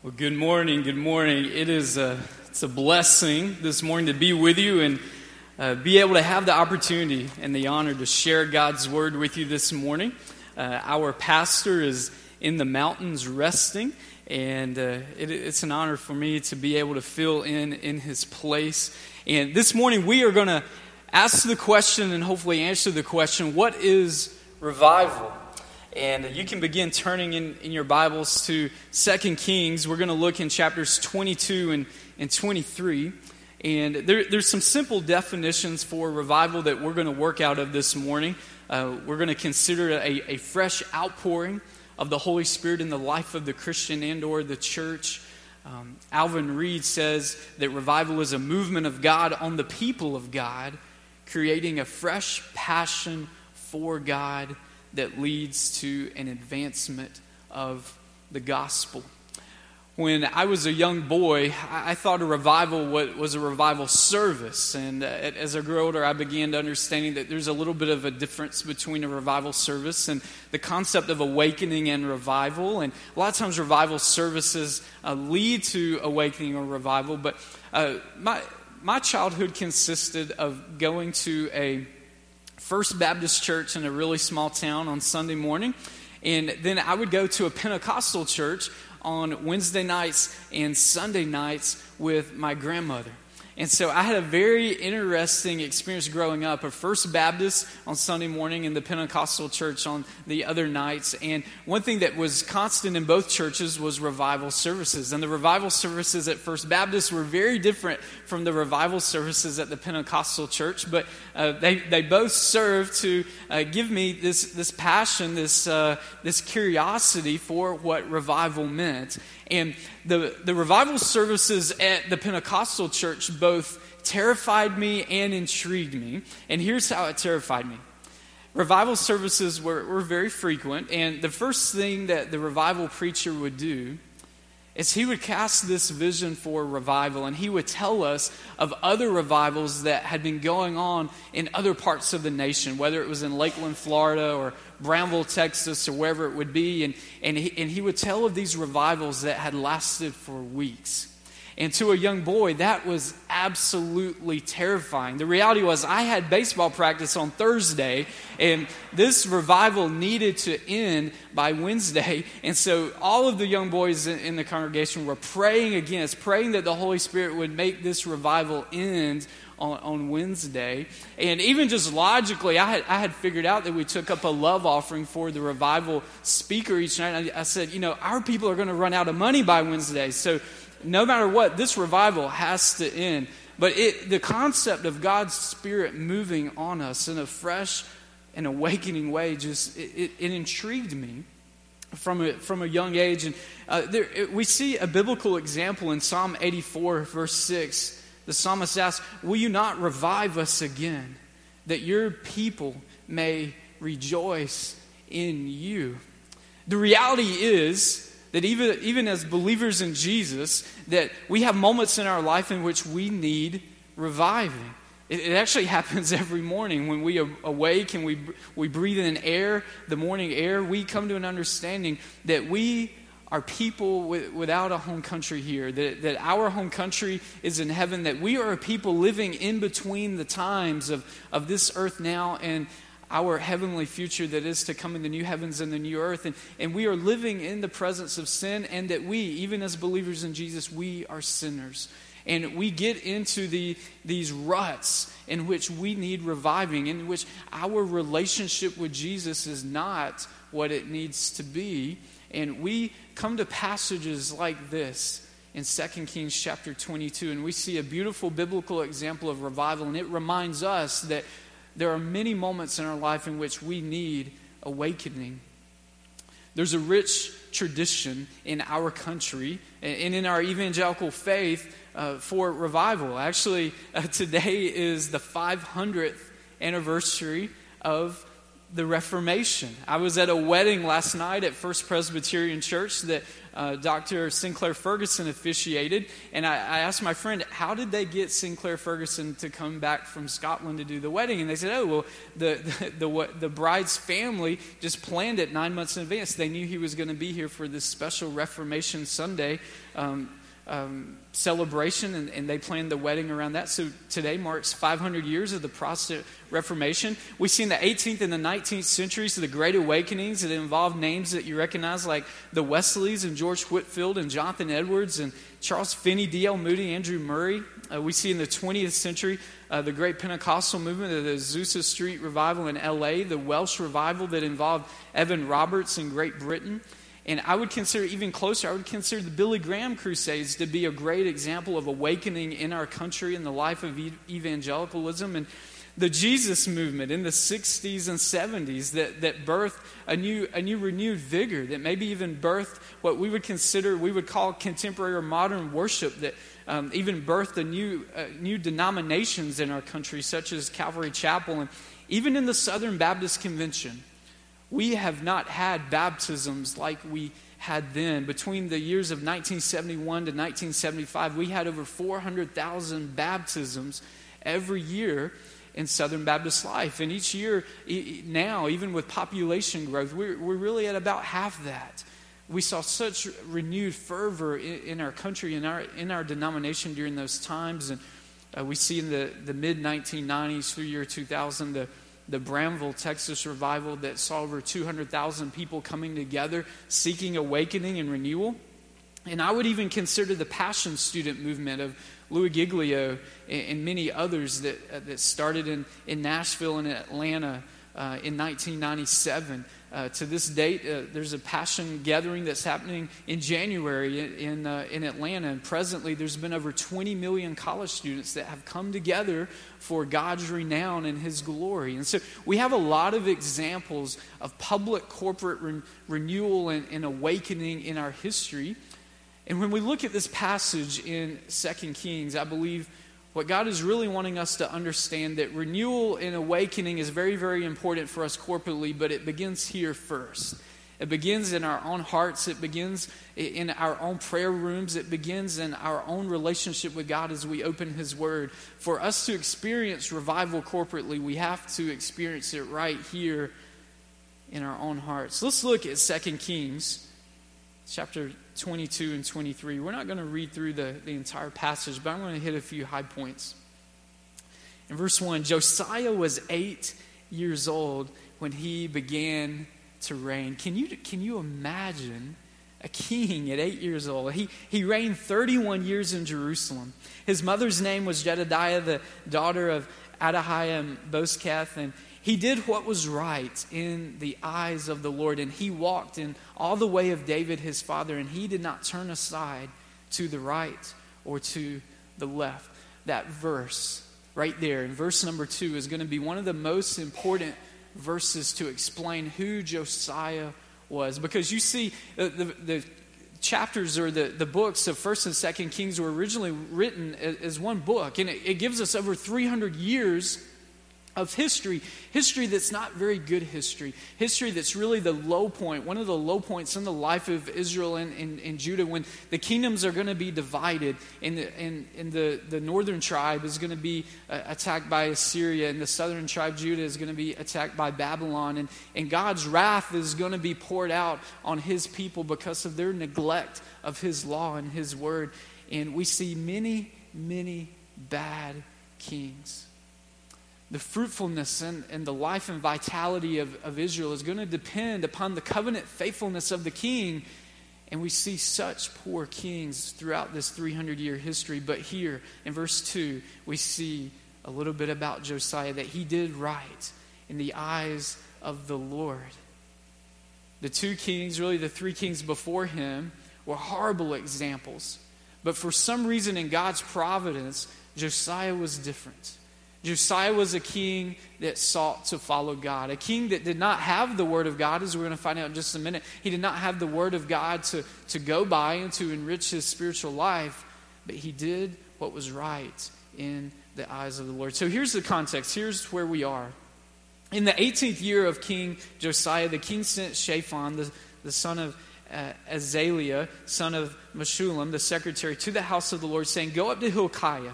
Well, good morning. Good morning. It is a, it's a blessing this morning to be with you and uh, be able to have the opportunity and the honor to share God's word with you this morning. Uh, our pastor is in the mountains resting, and uh, it, it's an honor for me to be able to fill in in his place. And this morning we are going to ask the question and hopefully answer the question what is revival? And you can begin turning in, in your Bibles to Second Kings. We're going to look in chapters 22 and, and 23. And there, there's some simple definitions for revival that we're going to work out of this morning. Uh, we're going to consider a, a fresh outpouring of the Holy Spirit in the life of the Christian and or the church. Um, Alvin Reid says that revival is a movement of God on the people of God, creating a fresh passion for God that leads to an advancement of the gospel. When I was a young boy, I thought a revival was a revival service. And uh, as I grew older, I began to understanding that there's a little bit of a difference between a revival service and the concept of awakening and revival. And a lot of times, revival services uh, lead to awakening or revival. But uh, my, my childhood consisted of going to a First Baptist church in a really small town on Sunday morning. And then I would go to a Pentecostal church on Wednesday nights and Sunday nights with my grandmother. And so I had a very interesting experience growing up. A First Baptist on Sunday morning and the Pentecostal church on the other nights. And one thing that was constant in both churches was revival services. And the revival services at First Baptist were very different from the revival services at the Pentecostal church. But uh, they, they both served to uh, give me this, this passion, this, uh, this curiosity for what revival meant. And the, the revival services at the Pentecostal church both terrified me and intrigued me. And here's how it terrified me revival services were, were very frequent, and the first thing that the revival preacher would do is he would cast this vision for revival and he would tell us of other revivals that had been going on in other parts of the nation, whether it was in Lakeland, Florida, or Brownsville, Texas, or wherever it would be. And, and, he, and he would tell of these revivals that had lasted for weeks. And to a young boy, that was absolutely terrifying. The reality was, I had baseball practice on Thursday, and this revival needed to end by Wednesday. And so all of the young boys in the congregation were praying against, praying that the Holy Spirit would make this revival end on, on Wednesday. And even just logically, I had, I had figured out that we took up a love offering for the revival speaker each night. I, I said, you know, our people are going to run out of money by Wednesday. So no matter what, this revival has to end. But it, the concept of God's Spirit moving on us in a fresh and awakening way just it, it, it intrigued me from a, from a young age. And uh, there, it, we see a biblical example in Psalm 84, verse 6. The psalmist asks, Will you not revive us again, that your people may rejoice in you? The reality is, that even, even as believers in Jesus, that we have moments in our life in which we need reviving. It, actually happens every morning when we awake and we, we breathe in air, the morning air, we come to an understanding that we are people with, without a home country here, that, that our home country is in heaven, that we are a people living in between the times of, of this earth now and our heavenly future that is to come in the new heavens and the new earth. And, and we are living in the presence of sin, and that we, even as believers in Jesus, we are sinners. And we get into the, these ruts in which we need reviving, in which our relationship with Jesus is not what it needs to be. And we come to passages like this in 2 Kings chapter 22, and we see a beautiful biblical example of revival, and it reminds us that there are many moments in our life in which we need awakening. There's a rich tradition in our country and in our evangelical faith uh, for revival. Actually, uh, today is the 500th anniversary of the Reformation. I was at a wedding last night at First Presbyterian Church that uh, Dr. Sinclair Ferguson officiated. And I, I, asked my friend, how did they get Sinclair Ferguson to come back from Scotland to do the wedding? And they said, oh, well, the, the, the, the bride's family just planned it nine months in advance. They knew he was going to be here for this special Reformation Sunday. Um, um, celebration, and, and, they planned the wedding around that. So today marks 500 years of the Protestant Reformation. We see in the 18th and the 19th centuries the Great Awakenings that involved names that you recognize, like the Wesleys and George Whitefield and Jonathan Edwards and Charles Finney, D.L. Moody, Andrew Murray. Uh, we see in the 20th century uh, the great Pentecostal movement, the Azusa Street revival in L.A., the Welsh revival that involved Evan Roberts in Great Britain. And I would consider, even closer, I would consider the Billy Graham Crusades to be a great example of awakening in our country in the life of evangelicalism. And the Jesus movement in the 60s and 70s that, that birthed a new, a new renewed vigor, that maybe even birthed what we would consider, we would call contemporary or modern worship, that um, even birthed a new, uh, new denominations in our country, such as Calvary Chapel. And even in the Southern Baptist Convention, we have not had baptisms like we had then. Between the years of 1971 to 1975, we had over 400,000 baptisms every year in Southern Baptist life. And each year now, even with population growth, we're, we're really at about half that. We saw such renewed fervor in, in our country, in our, in our denomination during those times. And uh, we see in the, the mid 1990s through year 2000 the the Brownsville, Texas revival that saw over 200,000 people coming together seeking awakening and renewal. And I would even consider the Passion Student movement of Louis Giglio and, and many others that, uh, that started in, in Nashville and Atlanta uh, in 1997 uh, to this date, uh, there's a passion gathering that's happening in January in, uh, in, Atlanta. And presently, there's been over 20 million college students that have come together for God's renown and His glory. And so we have a lot of examples of public corporate re- renewal and, and awakening in our history. And when we look at this passage in Second Kings, I believe what God is really wanting us to understand that renewal and awakening is very, very important for us corporately, but it begins here first. It begins in our own hearts. It begins in our own prayer rooms. It begins in our own relationship with God as we open His Word. For us to experience revival corporately, we have to experience it right here in our own hearts. Let's look at 2 Kings chapter 22 and 23. We're not going to read through the, the entire passage, but I'm going to hit a few high points. In verse 1, Josiah was eight years old when he began to reign. Can you, can you imagine a king at eight years old? He, he reigned 31 years in Jerusalem. His mother's name was Jedediah, the daughter of Adaiah and Bozkath, and he did what was right in the eyes of the Lord, and he walked in all the way of David his father, and he did not turn aside to the right or to the left. That verse right there in verse number two is going to be one of the most important verses to explain who Josiah was. Because you see, the, the, the chapters or the, the books of 1st and 2nd Kings were originally written as, as one book, and it, it gives us over 300 years of history, history that's not very good history, history that's really the low point, one of the low points in the life of Israel and, and, and Judah when the kingdoms are going to be divided and, the, and, and the, the northern tribe is going to be uh, attacked by Assyria and the southern tribe, Judah, is going to be attacked by Babylon. And, and God's wrath is going to be poured out on his people because of their neglect of his law and his word. And we see many, many bad kings the fruitfulness and, and the life and vitality of, of Israel is going to depend upon the covenant faithfulness of the king. And we see such poor kings throughout this 300 year history. But here in verse 2, we see a little bit about Josiah that he did right in the eyes of the Lord. The two kings, really the three kings before him, were horrible examples. But for some reason in God's providence, Josiah was different. Josiah was a king that sought to follow God, a king that did not have the word of God, as we're going to find out in just a minute. He did not have the word of God to, to go by and to enrich his spiritual life, but he did what was right in the eyes of the Lord. So here's the context. Here's where we are. In the 18th year of King Josiah, the king sent Shaphan, the, the son of uh, Azaliah, son of Meshullam, the secretary, to the house of the Lord, saying, Go up to Hilkiah.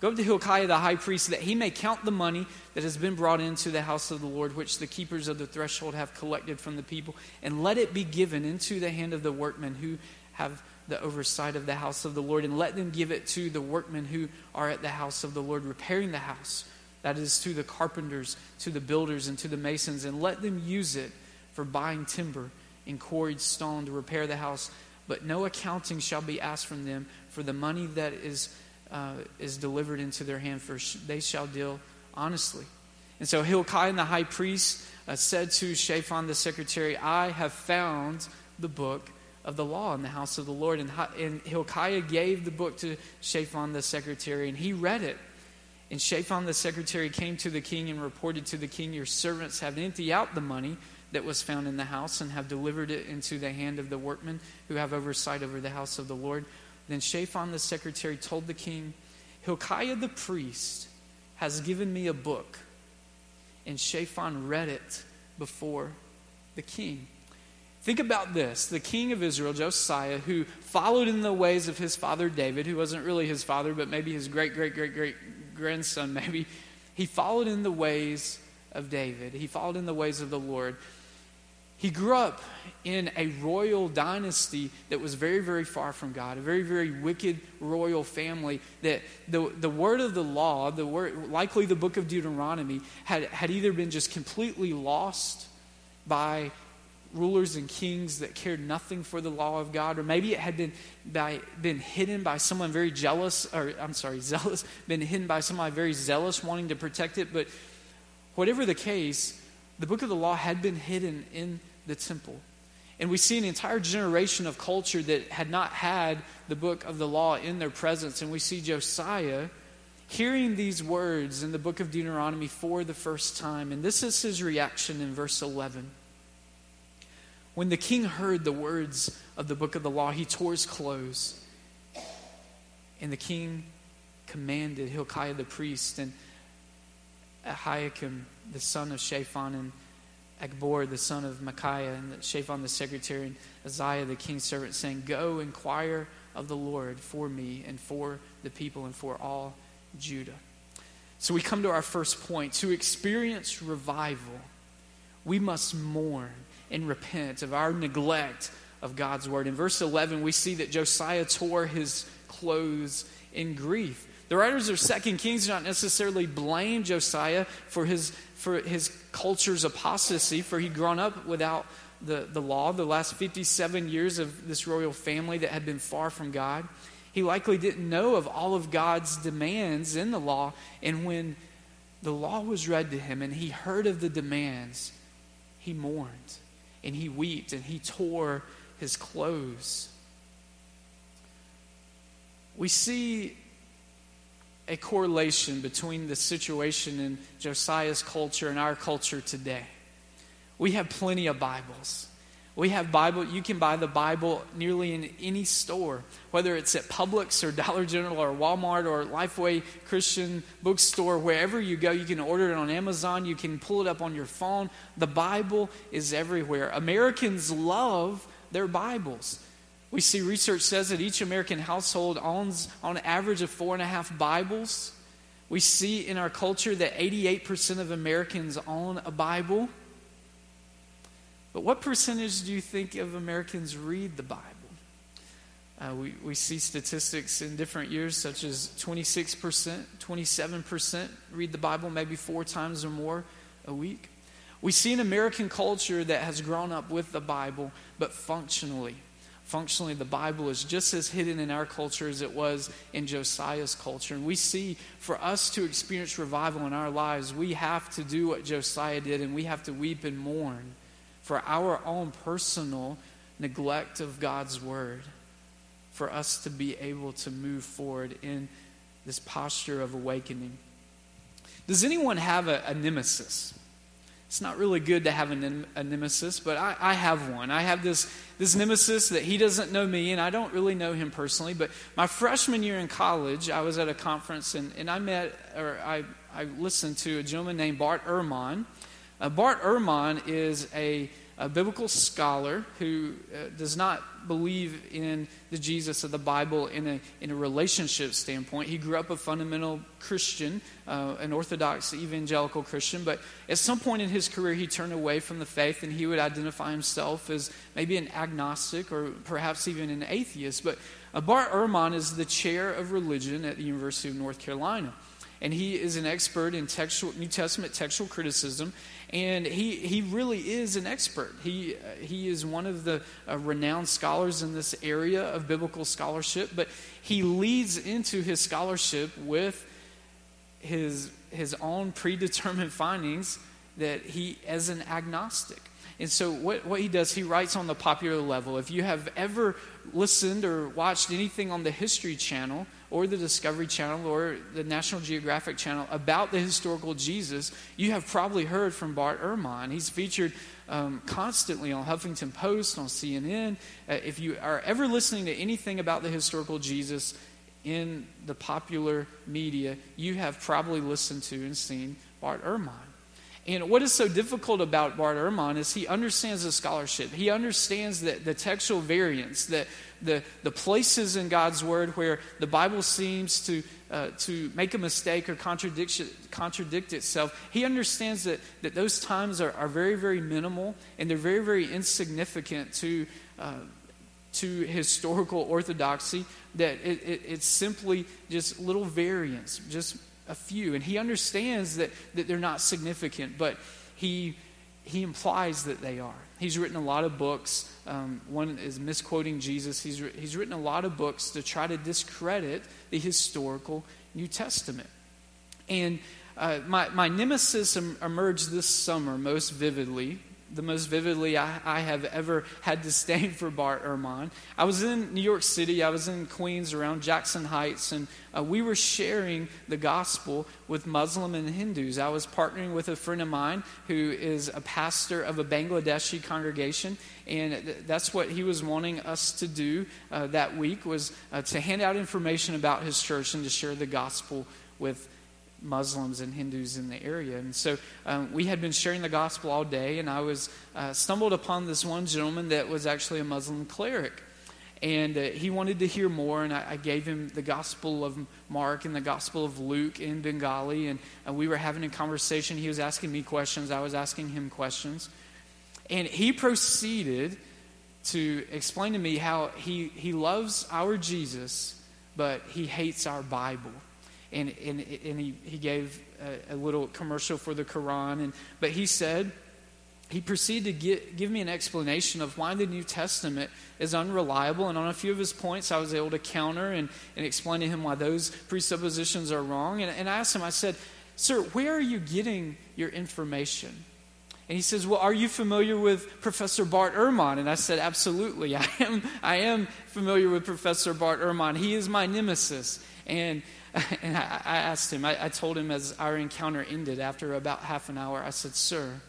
Go to Hilkiah the high priest, that he may count the money that has been brought into the house of the Lord, which the keepers of the threshold have collected from the people, and let it be given into the hand of the workmen who have the oversight of the house of the Lord, and let them give it to the workmen who are at the house of the Lord, repairing the house. That is, to the carpenters, to the builders, and to the masons, and let them use it for buying timber and quarried stone to repair the house. But no accounting shall be asked from them for the money that is, uh, is delivered into their hand, for they shall deal honestly. And so Hilkiah the high priest uh, said to Shaphan the secretary, I have found the book of the law in the house of the Lord. And, and Hilkiah gave the book to Shaphan the secretary, and he read it. And Shaphan the secretary came to the king and reported to the king, Your servants have emptied out the money that was found in the house and have delivered it into the hand of the workmen who have oversight over the house of the Lord. Then Shaphan the secretary told the king, Hilkiah the priest has given me a book. And Shaphan read it before the king. Think about this the king of Israel, Josiah, who followed in the ways of his father David, who wasn't really his father, but maybe his great, great, great, great grandson, maybe. He followed in the ways of David, he followed in the ways of the Lord. He grew up in a royal dynasty that was very, very far from God, a very, very wicked royal family. That the, the word of the law, the word, likely the book of Deuteronomy, had, had either been just completely lost by rulers and kings that cared nothing for the law of God, or maybe it had been, by, been hidden by someone very jealous, or I'm sorry, zealous, been hidden by someone very zealous wanting to protect it. But whatever the case, the book of the law had been hidden in the temple. And we see an entire generation of culture that had not had the book of the law in their presence. And we see Josiah hearing these words in the book of Deuteronomy for the first time. And this is his reaction in verse 11. When the king heard the words of the book of the law, he tore his clothes. And the king commanded Hilkiah the priest and Ahikam the son of Shaphan and Achbor the son of Micaiah and Shaphan the secretary and Asaiah the king's servant saying, Go inquire of the Lord for me and for the people and for all Judah. So we come to our first point. To experience revival, we must mourn and repent of our neglect of God's word. In verse 11, we see that Josiah tore his clothes in grief. The writers of Second Kings do not necessarily blame Josiah for his, for his culture's apostasy, for he'd grown up without the, the law, the last 57 years of this royal family that had been far from God. He likely didn't know of all of God's demands in the law. And when the law was read to him and he heard of the demands, he mourned and he wept and he tore his clothes. We see a correlation between the situation in Josiah's culture and our culture today. We have plenty of Bibles. We have Bible, you can buy the Bible nearly in any store, whether it's at Publix or Dollar General or Walmart or Lifeway Christian bookstore, wherever you go, you can order it on Amazon, you can pull it up on your phone. The Bible is everywhere. Americans love their Bibles. We see research says that each American household owns, on average, of four and a half Bibles. We see in our culture that 88% of Americans own a Bible. But what percentage do you think of Americans read the Bible? Uh, we, we see statistics in different years, such as 26%, 27% read the Bible maybe four times or more a week. We see an American culture that has grown up with the Bible, but functionally. Functionally, the Bible is just as hidden in our culture as it was in Josiah's culture. And we see for us to experience revival in our lives, we have to do what Josiah did, and we have to weep and mourn for our own personal neglect of God's word, for us to be able to move forward in this posture of awakening. Does anyone have a, a nemesis? It's not really good to have a, a nemesis, but I, I, have one. I have this, this nemesis that he doesn't know me, and I don't really know him personally. But my freshman year in college, I was at a conference, and, and I met, or I, I listened to a gentleman named Bart Ehrman uh, Bart Ehrman is a a biblical scholar who uh, does not believe in the Jesus of the Bible in a, in a relationship standpoint. He grew up a fundamental Christian, uh, an Orthodox evangelical Christian, but at some point in his career, he turned away from the faith and he would identify himself as maybe an agnostic or perhaps even an atheist. But Bart Ehrman is the chair of religion at the University of North Carolina and he is an expert in textual, New Testament textual criticism, and he, he really is an expert. He, uh, he is one of the uh, renowned scholars in this area of biblical scholarship, but he leads into his scholarship with his, his own predetermined findings that he, as an agnostic. And so, what, what he does, he writes on the popular level. If you have ever listened or watched anything on the History Channel or the Discovery Channel or the National Geographic Channel about the historical Jesus, you have probably heard from Bart Ehrman. He's featured um, constantly on Huffington Post, on CNN. Uh, if you are ever listening to anything about the historical Jesus in the popular media, you have probably listened to and seen Bart Ehrman. And what is so difficult about Bart Ehrman is he understands the scholarship. He understands that the textual variants, that the, the places in God's Word where the Bible seems to, uh, to make a mistake or contradict, contradict itself. He understands that, that those times are, are very, very minimal and they're very, very insignificant to, uh, to historical orthodoxy, that it, it, it's simply just little variants, just a few. And he understands that, that they're not significant, but he, he implies that they are. He's written a lot of books. Um, one is Misquoting Jesus. He's, he's written a lot of books to try to discredit the historical New Testament. And uh, my, my nemesis emerged this summer most vividly the most vividly I, I, have ever had disdain for Bart Ehrman. I was in New York City, I was in Queens around Jackson Heights, and uh, we were sharing the gospel with Muslim and Hindus. I was partnering with a friend of mine who is a pastor of a Bangladeshi congregation, and that's what he was wanting us to do uh, that week was uh, to hand out information about his church and to share the gospel with Muslims and Hindus in the area. And so um, we had been sharing the gospel all day, and I was uh, stumbled upon this one gentleman that was actually a Muslim cleric. And uh, he wanted to hear more, and I, I, gave him the Gospel of Mark and the Gospel of Luke in Bengali. And uh, we were having a conversation. He was asking me questions, I was asking him questions. And he proceeded to explain to me how he, he loves our Jesus, but he hates our Bible and, and, and he, he gave a, a, little commercial for the Quran. And, but he said, he proceeded to get, give me an explanation of why the New Testament is unreliable. And on a few of his points, I was able to counter and, and explain to him why those presuppositions are wrong. And, and I asked him, I said, Sir, where are you getting your information? And he says, Well, are you familiar with Professor Bart Ehrman? And I said, Absolutely. I am, I am familiar with Professor Bart Ehrman. He is my nemesis. And and I, asked him, I, I told him as our encounter ended after about half an hour, I said, Sir,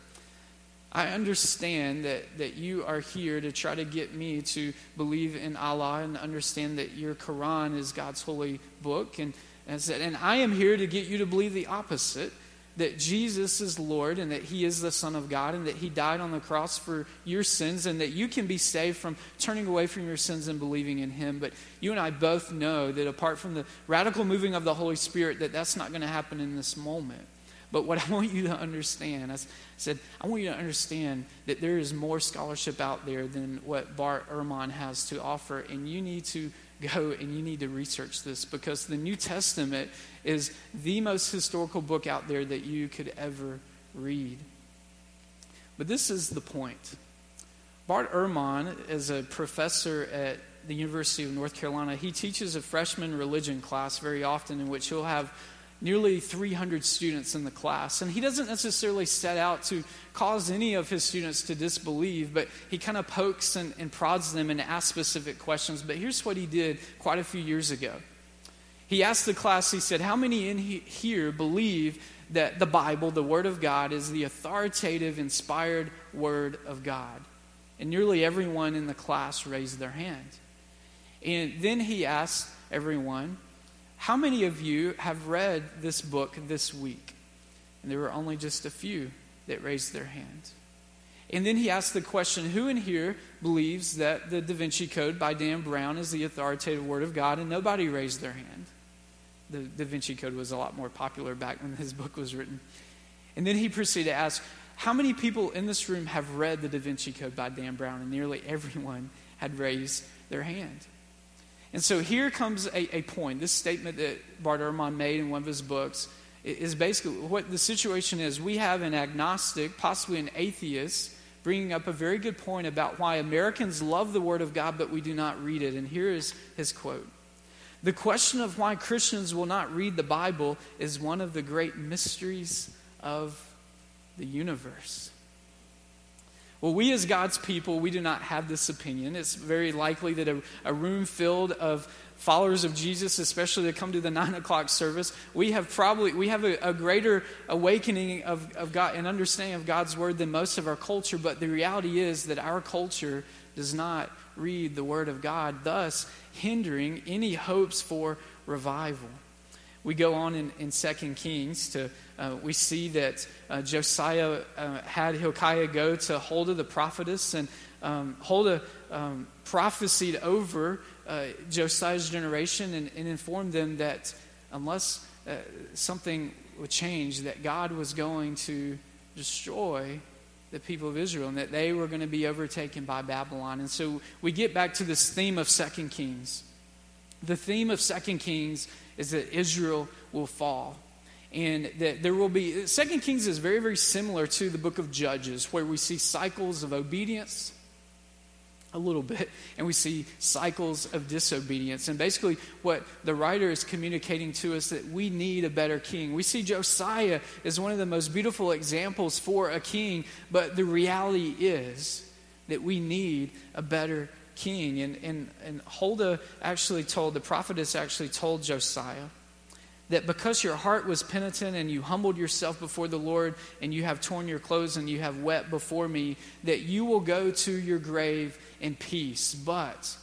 I understand that, that you are here to try to get me to believe in Allah and understand that your Quran is God's holy book. And, and I said, and I am here to get you to believe the opposite that Jesus is Lord and that He is the Son of God and that He died on the cross for your sins and that you can be saved from turning away from your sins and believing in Him. But you and I both know that apart from the radical moving of the Holy Spirit, that that's not going to happen in this moment. But what I want you to understand, I said, I want you to understand that there is more scholarship out there than what Bart Ehrman has to offer, and you need to go and you need to research this because the New Testament is the most historical book out there that you could ever read. But this is the point. Bart Ehrman is a professor at the University of North Carolina. He teaches a freshman religion class very often in which he'll have nearly 300 students in the class. And he doesn't necessarily set out to cause any of his students to disbelieve, but he kind of pokes and, and prods them and asks specific questions. But here's what he did quite a few years ago. He asked the class, he said, How many in here believe that the Bible, the Word of God, is the authoritative, inspired Word of God? And nearly everyone in the class raised their hand. And then he asked everyone, How many of you have read this book this week? And there were only just a few that raised their hands. And then he asked the question who in here believes that the Da Vinci Code by Dan Brown is the authoritative word of God? And nobody raised their hand. The Da Vinci Code was a lot more popular back when his book was written. And then he proceeded to ask, How many people in this room have read the Da Vinci Code by Dan Brown? And nearly everyone had raised their hand. And so here comes a, a point. This statement that Bart Ehrman made in one of his books is basically what the situation is. We have an agnostic, possibly an atheist, bringing up a very good point about why Americans love the Word of God, but we do not read it. And here is his quote The question of why Christians will not read the Bible is one of the great mysteries of the universe. Well, we as God's people, we do not have this opinion. It's very likely that a, a room filled of followers of Jesus, especially that come to the nine o'clock service, we have probably we have a, a, greater awakening of, of God and understanding of God's word than most of our culture. But the reality is that our culture does not read the word of God, thus hindering any hopes for revival. We go on in, in 2 Kings to uh, we see that uh, Josiah uh, had Hilkiah go to Huldah the prophetess, and um, Huldah um, prophesied over uh, Josiah's generation and, and, informed them that unless uh, something would change, that God was going to destroy the people of Israel and that they were going to be overtaken by Babylon. And so we get back to this theme of Second Kings. The theme of Second Kings is that Israel will fall. And that there will be second kings is very very similar to the book of judges where we see cycles of obedience a little bit and we see cycles of disobedience. And basically what the writer is communicating to us that we need a better king. We see josiah as one of the most beautiful examples for a king but the reality is that we need a better king and and, and huldah actually told the prophetess actually told josiah that because your heart was penitent and you humbled yourself before the Lord and you have torn your clothes and you have wept before me, that you will go to your grave in peace. But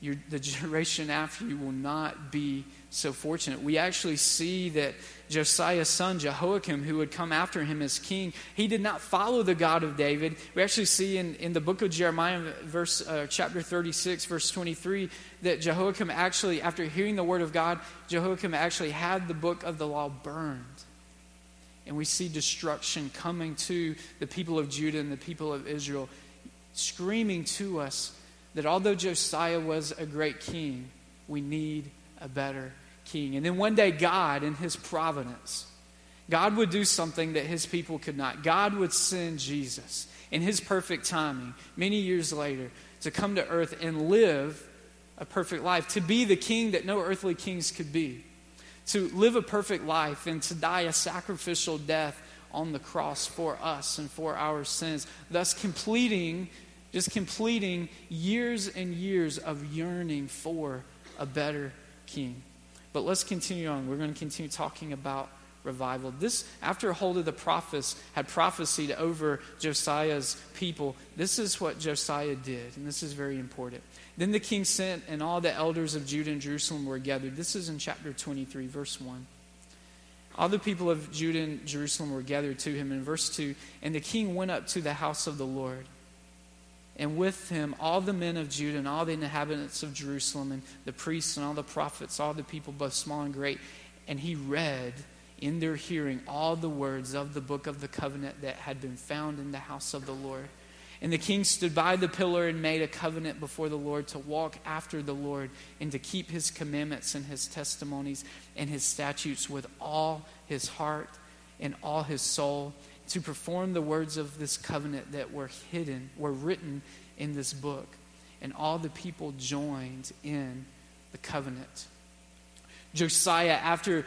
your, the generation after you will not be so fortunate. We actually see that Josiah's son, Jehoiakim, who would come after him as king, he did not follow the God of David. We actually see in, in the book of Jeremiah, verse, uh, chapter 36, verse 23, that Jehoiakim actually, after hearing the word of God, Jehoiakim actually had the book of the law burned. And we see destruction coming to the people of Judah and the people of Israel, screaming to us that although Josiah was a great king, we need a better king. And then one day, God, in his providence, God would do something that his people could not. God would send Jesus in his perfect timing, many years later, to come to earth and live a perfect life, to be the king that no earthly kings could be, to live a perfect life and to die a sacrificial death on the cross for us and for our sins, thus completing, just completing years and years of yearning for a better king. But let's continue on. We're going to continue talking about revival. This, after Huldah the prophets had prophesied over Josiah's people, this is what Josiah did, and this is very important. Then the king sent, and all the elders of Judah and Jerusalem were gathered. This is in chapter 23, verse 1. All the people of Judah and Jerusalem were gathered to him. In verse 2, and the king went up to the house of the Lord and with him all the men of Judah and all the inhabitants of Jerusalem and the priests and all the prophets, all the people, both small and great. And he read in their hearing all the words of the book of the covenant that had been found in the house of the Lord. And the king stood by the pillar and made a covenant before the Lord to walk after the Lord and to keep his commandments and his testimonies and his statutes with all his heart and all his soul to perform the words of this covenant that were hidden, were written in this book. And all the people joined in the covenant. Josiah, after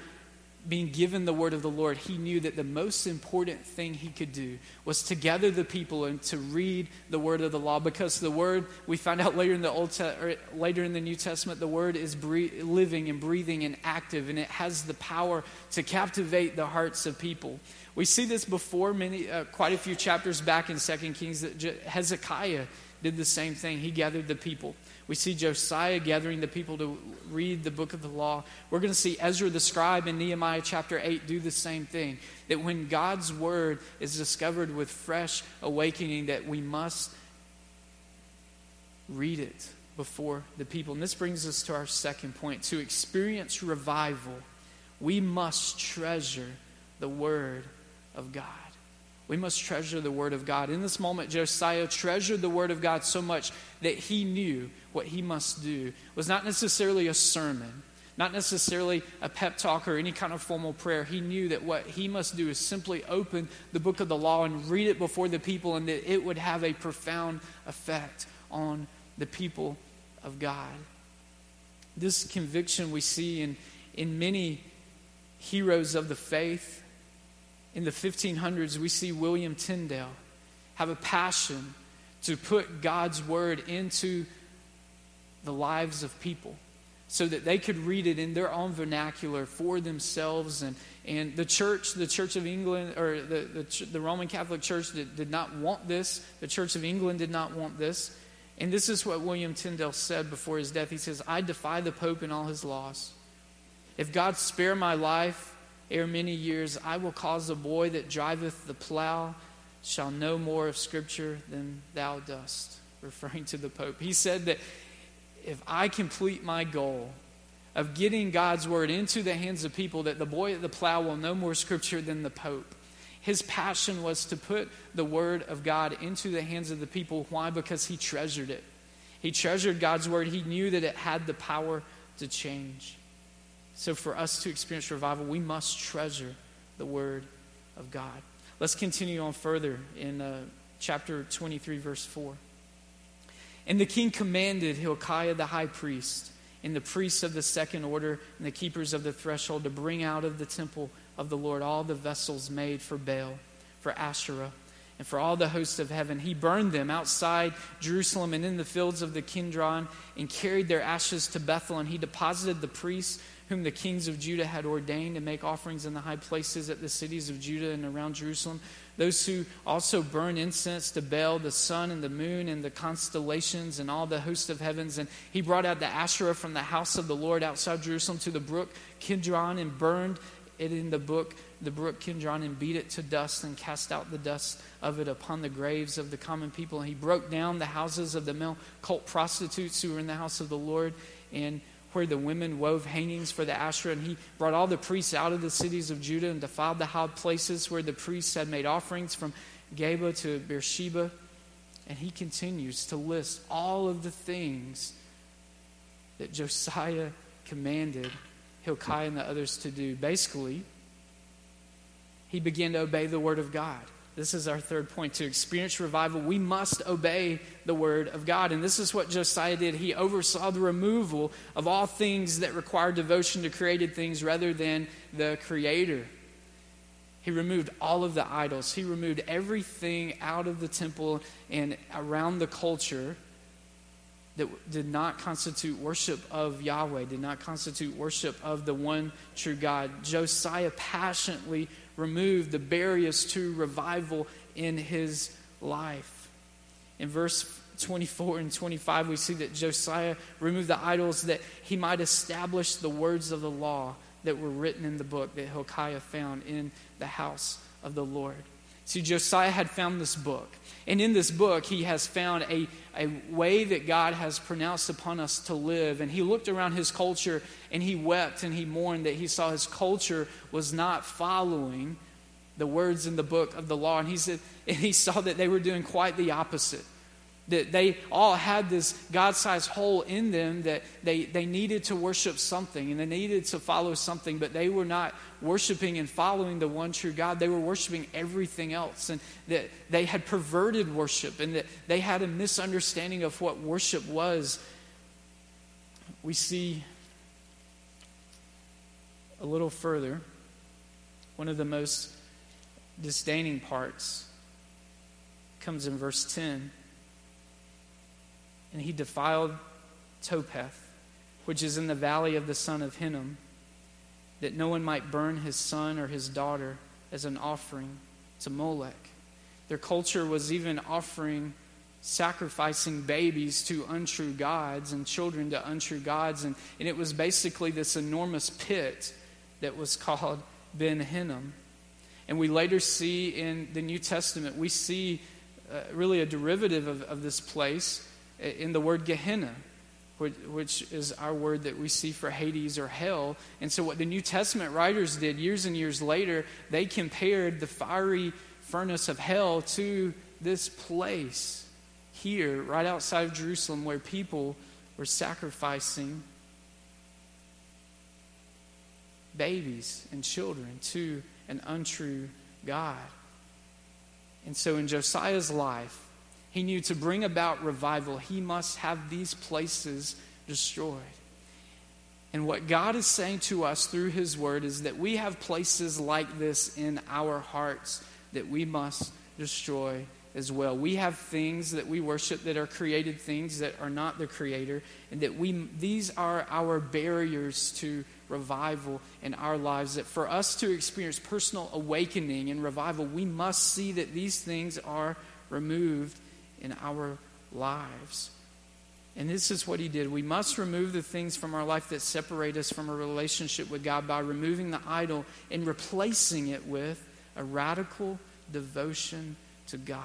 being given the word of the Lord, he knew that the most important thing he could do was to gather the people and to read the word of the law. Because the word, we find out later in the Old Te- er, later in the New Testament, the word is bre- living and breathing and active, and it has the power to captivate the hearts of people. We see this before many, uh, quite a few chapters back in Second Kings that Je- Hezekiah did the same thing. He gathered the people. We see Josiah gathering the people to read the book of the law. We're going to see Ezra the scribe in Nehemiah chapter 8 do the same thing. That when God's word is discovered with fresh awakening, that we must read it before the people. And this brings us to our second point. To experience revival, we must treasure the word of God. We must treasure the Word of God. In this moment, Josiah treasured the Word of God so much that he knew what he must do was not necessarily a sermon, not necessarily a pep talk or any kind of formal prayer. He knew that what he must do is simply open the book of the law and read it before the people, and that it would have a profound effect on the people of God. This conviction we see in, in many heroes of the faith in the 1500s, we see William Tyndale have a passion to put God's word into the lives of people so that they could read it in their own vernacular for themselves. And, and the church, the Church of England, or the, the, the Roman Catholic Church did, did not want this. The Church of England did not want this. And this is what William Tyndale said before his death. He says, I defy the Pope and all his laws. If God spare my life, ere many years, I will cause a boy that driveth the plow shall know more of Scripture than thou dost, referring to the Pope. He said that if I complete my goal of getting God's Word into the hands of people, that the boy at the plow will know more Scripture than the Pope. His passion was to put the Word of God into the hands of the people. Why? Because he treasured it. He treasured God's Word. He knew that it had the power to change. So, for us to experience revival, we must treasure the Word of God. Let's continue on further in uh, chapter 23, verse 4. And the king commanded Hilkiah the high priest, and the priests of the second order, and the keepers of the threshold to bring out of the temple of the Lord all the vessels made for Baal, for Asherah, and for all the hosts of heaven. He burned them outside Jerusalem and in the fields of the Kidron, and carried their ashes to Bethel. And he deposited the priests whom the kings of Judah had ordained to make offerings in the high places at the cities of Judah and around Jerusalem. Those who also burn incense to Baal, the sun and the moon and the constellations and all the hosts of heavens. And he brought out the Asherah from the house of the Lord outside Jerusalem to the brook Kidron and burned it in the book, the brook Kidron, and beat it to dust and cast out the dust of it upon the graves of the common people. And he broke down the houses of the male cult prostitutes who were in the house of the Lord and where the women wove hangings for the Asherah. And he brought all the priests out of the cities of Judah and defiled the high places where the priests had made offerings from Geba to Beersheba. And he continues to list all of the things that Josiah commanded Hilkiah and the others to do. Basically, he began to obey the word of God. This is our third point. To experience revival, we must obey the word of God. And this is what Josiah did. He oversaw the removal of all things that require devotion to created things rather than the creator. He removed all of the idols. He removed everything out of the temple and around the culture that did not constitute worship of Yahweh, did not constitute worship of the one true God. Josiah passionately removed the barriers to revival in his life. In verse 24 and 25, we see that Josiah removed the idols that he might establish the words of the law that were written in the book that Hilkiah found in the house of the Lord. See, Josiah had found this book. And in this book, he has found a, a way that God has pronounced upon us to live. And he looked around his culture and he wept and he mourned that he saw his culture was not following the words in the book of the law. And he said, and he saw that they were doing quite the opposite that they all had this God sized hole in them that they, they needed to worship something and they needed to follow something, but they were not worshiping and following the one true God. They were worshiping everything else, and that they had perverted worship and that they had a misunderstanding of what worship was. We see a little further one of the most disdaining parts comes in verse 10 and he defiled Topheth, which is in the valley of the son of Hinnom, that no one might burn his son or his daughter as an offering to Molech. Their culture was even offering sacrificing babies to untrue gods and children to untrue gods. And, and it was basically this enormous pit that was called Ben Hinnom. And we later see in the New Testament, we see uh, really a derivative of, of this place in the word Gehenna, which, is our word that we see for Hades or hell. And so, what the New Testament writers did years and years later, they compared the fiery furnace of hell to this place here, right outside of Jerusalem, where people were sacrificing babies and children to an untrue God. And so, in Josiah's life, he knew to bring about revival, he must have these places destroyed. And what God is saying to us through His Word is that we have places like this in our hearts that we must destroy as well. We have things that we worship that are created things that are not the creator and that we these are our barriers to revival in our lives that for us to experience personal awakening and revival we must see that these things are removed in our lives. And this is what he did. We must remove the things from our life that separate us from a relationship with God by removing the idol and replacing it with a radical devotion to God.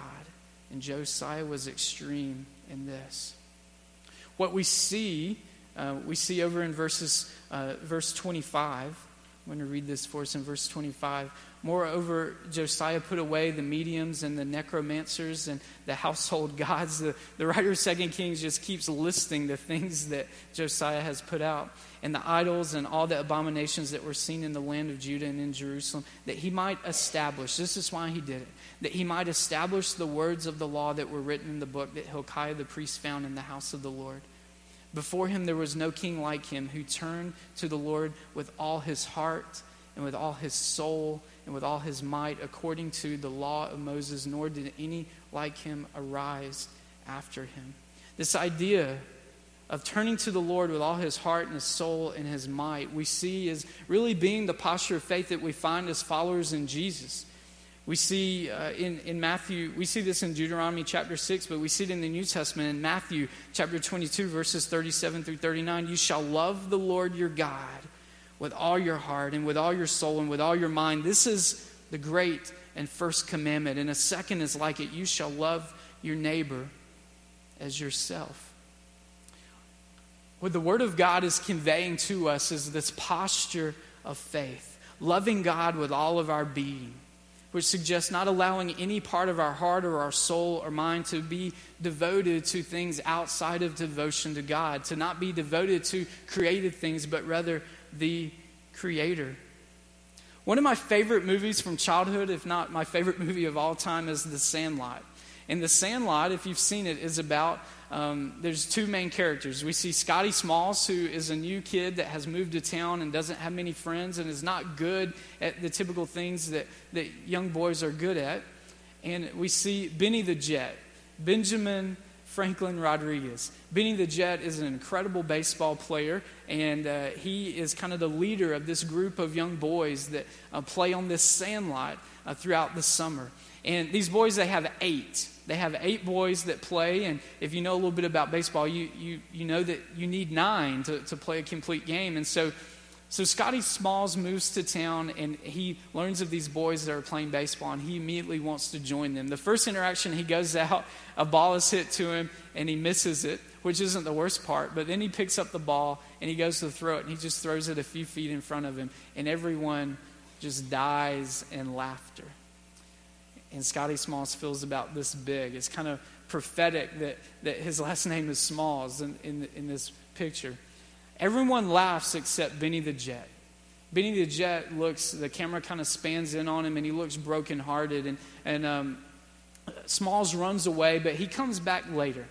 And Josiah was extreme in this. What we see, uh, we see over in verses, uh, verse 25. I'm going to read this for us in verse 25. Moreover, Josiah put away the mediums and the necromancers and the household gods. The, the writer of Second Kings just keeps listing the things that Josiah has put out and the idols and all the abominations that were seen in the land of Judah and in Jerusalem, that he might establish. This is why he did it. That he might establish the words of the law that were written in the book that Hilkiah the priest found in the house of the Lord. Before him there was no king like him who turned to the Lord with all his heart and with all his soul and with all his might, according to the law of Moses, nor did any like him arise after him. This idea of turning to the Lord with all his heart and his soul and his might, we see is really being the posture of faith that we find as followers in Jesus. We see uh, in, in Matthew, we see this in Deuteronomy chapter 6, but we see it in the New Testament in Matthew chapter 22, verses 37 through 39. You shall love the Lord your God with all your heart and with all your soul and with all your mind. This is the great and first commandment. And a second is like it you shall love your neighbor as yourself. What the Word of God is conveying to us is this posture of faith, loving God with all of our being, which suggests not allowing any part of our heart or our soul or mind to be devoted to things outside of devotion to God, to not be devoted to created things, but rather the Creator. One of my favorite movies from childhood, if not my favorite movie of all time, is The Sandlot. And The Sandlot, if you've seen it, is about um, there's two main characters. We see Scotty Smalls, who is a new kid that has moved to town and doesn't have many friends and is not good at the typical things that, that young boys are good at. And we see Benny the Jet, Benjamin Franklin Rodriguez. Benny the Jet is an incredible baseball player, and uh, he is kind of the leader of this group of young boys that uh, play on this sandlot uh, throughout the summer. And these boys, they have eight. They have eight boys that play, and if you know a little bit about baseball, you, you, you know that you need nine to, to play a complete game. And so so Scotty Smalls moves to town and he learns of these boys that are playing baseball and he immediately wants to join them. The first interaction, he goes out, a ball is hit to him and he misses it, which isn't the worst part. But then he picks up the ball and he goes to throw it and he just throws it a few feet in front of him and everyone just dies in laughter. And Scotty Smalls feels about this big. It's kind of prophetic that, that his last name is Smalls in, in, in this picture. Everyone laughs except Benny the Jet. Benny the Jet looks, the camera kind of spans in on him and he looks brokenhearted. And, and um, Smalls runs away, but he comes back later.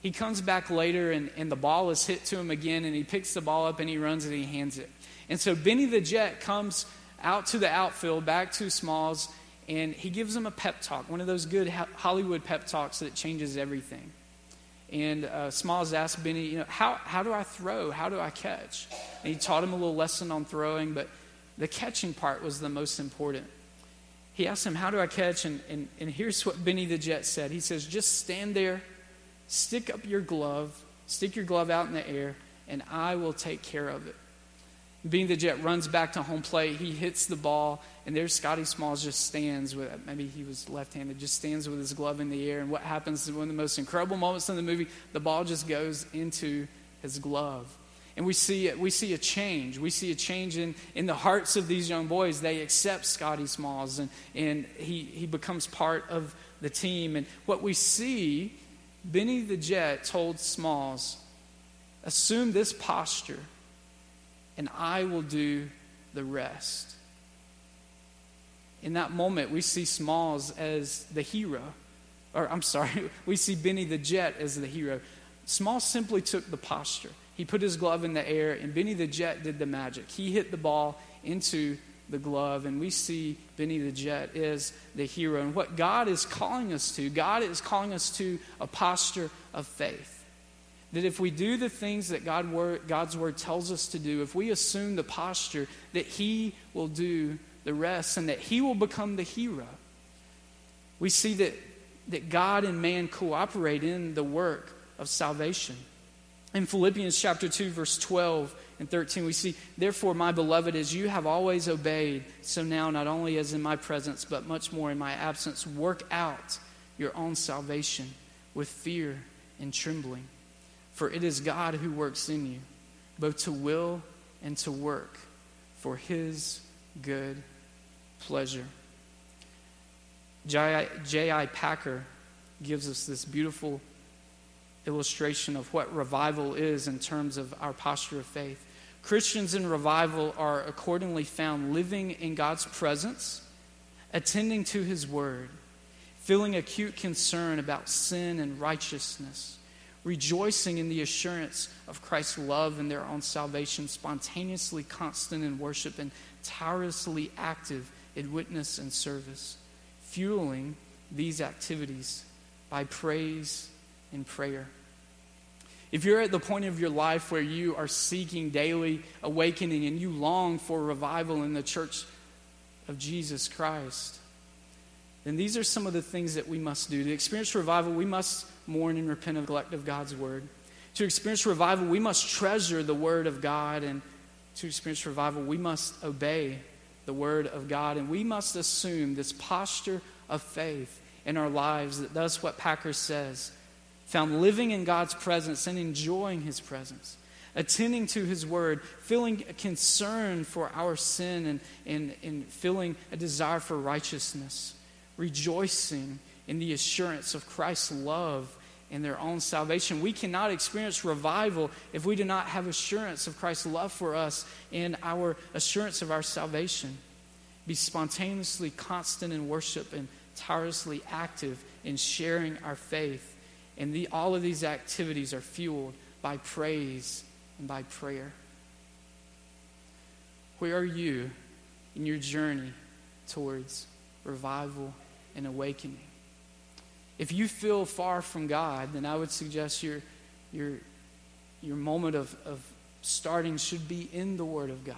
He comes back later and, and the ball is hit to him again and he picks the ball up and he runs and he hands it. And so Benny the Jet comes out to the outfield, back to Smalls, and he gives him a pep talk, one of those good Hollywood pep talks that changes everything. And uh, Smalls asked Benny, you know, how, how do I throw? How do I catch? And he taught him a little lesson on throwing, but the catching part was the most important. He asked him, How do I catch? And, and, and here's what Benny the Jet said. He says, Just stand there Stick up your glove, stick your glove out in the air, and I will take care of it. Benny the Jet runs back to home plate. He hits the ball, and there's Scotty Smalls just stands with, maybe he was left handed, just stands with his glove in the air. And what happens is one of the most incredible moments in the movie, the ball just goes into his glove. And we see, we see a change. We see a change in, in the hearts of these young boys. They accept Scotty Smalls, and, and he, he becomes part of the team. And what we see, Benny the Jet told Smalls, assume this posture and I will do the rest. In that moment, we see Smalls as the hero. Or, I'm sorry, we see Benny the Jet as the hero. Smalls simply took the posture. He put his glove in the air, and Benny the Jet did the magic. He hit the ball into the glove, and we see Benny the Jet as the hero. And what God is calling us to, God is calling us to a posture of faith. That if we do the things that God word, God's word tells us to do, if we assume the posture, that He will do the rest and that He will become the hero. We see that, that God and man cooperate in the work of salvation. In Philippians chapter 2, verse 12 and 13, we see, Therefore, my beloved, as you have always obeyed, so now, not only as in my presence, but much more in my absence, work out your own salvation with fear and trembling. For it is God who works in you, both to will and to work for his good pleasure. J.I. Packer gives us this beautiful illustration of what revival is in terms of our posture of faith. Christians in revival are accordingly found living in God's presence, attending to his word, feeling acute concern about sin and righteousness rejoicing in the assurance of Christ's love and their own salvation, spontaneously constant in worship, and tirelessly active in witness and service, fueling these activities by praise and prayer. If you're at the point of your life where you are seeking daily awakening and you long for revival in the church of Jesus Christ, then these are some of the things that we must do. To experience revival, we must mourn and repent of neglect of God's word. To experience revival, we must treasure the word of God. And to experience revival, we must obey the word of God. And we must assume this posture of faith in our lives that does what Packer says found living in God's presence and enjoying his presence attending to his word, feeling a concern for our sin and, and, and feeling a desire for righteousness rejoicing in the assurance of Christ's love in their own salvation. We cannot experience revival if we do not have assurance of Christ's love for us and our assurance of our salvation. Be spontaneously constant in worship and tirelessly active in sharing our faith. And the, all of these activities are fueled by praise and by prayer. Where are you in your journey towards revival and awakening. If you feel far from God, then I would suggest your, your, your moment of, of starting should be in the Word of God.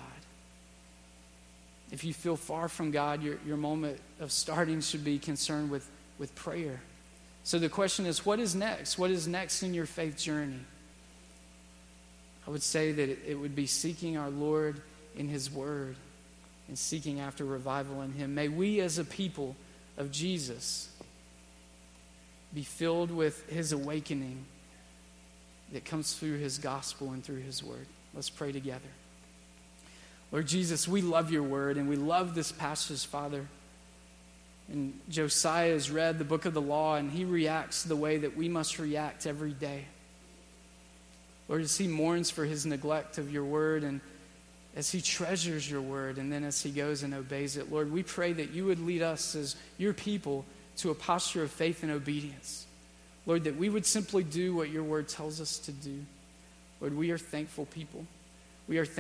If you feel far from God, your, your moment of starting should be concerned with, with prayer. So the question is what is next? What is next in your faith journey? I would say that it, it would be seeking our Lord in His Word and seeking after revival in Him. May we as a people of Jesus be filled with his awakening that comes through his gospel and through his word. Let's pray together. Lord Jesus, we love your word and we love this passage, Father. And Josiah has read the book of the law and he reacts the way that we must react every day. Lord, as he mourns for his neglect of your word and as he treasures your word and then as he goes and obeys it. Lord, we pray that you would lead us as your people to a posture of faith and obedience. Lord, that we would simply do what your word tells us to do. Lord, we are thankful people. We are thankful.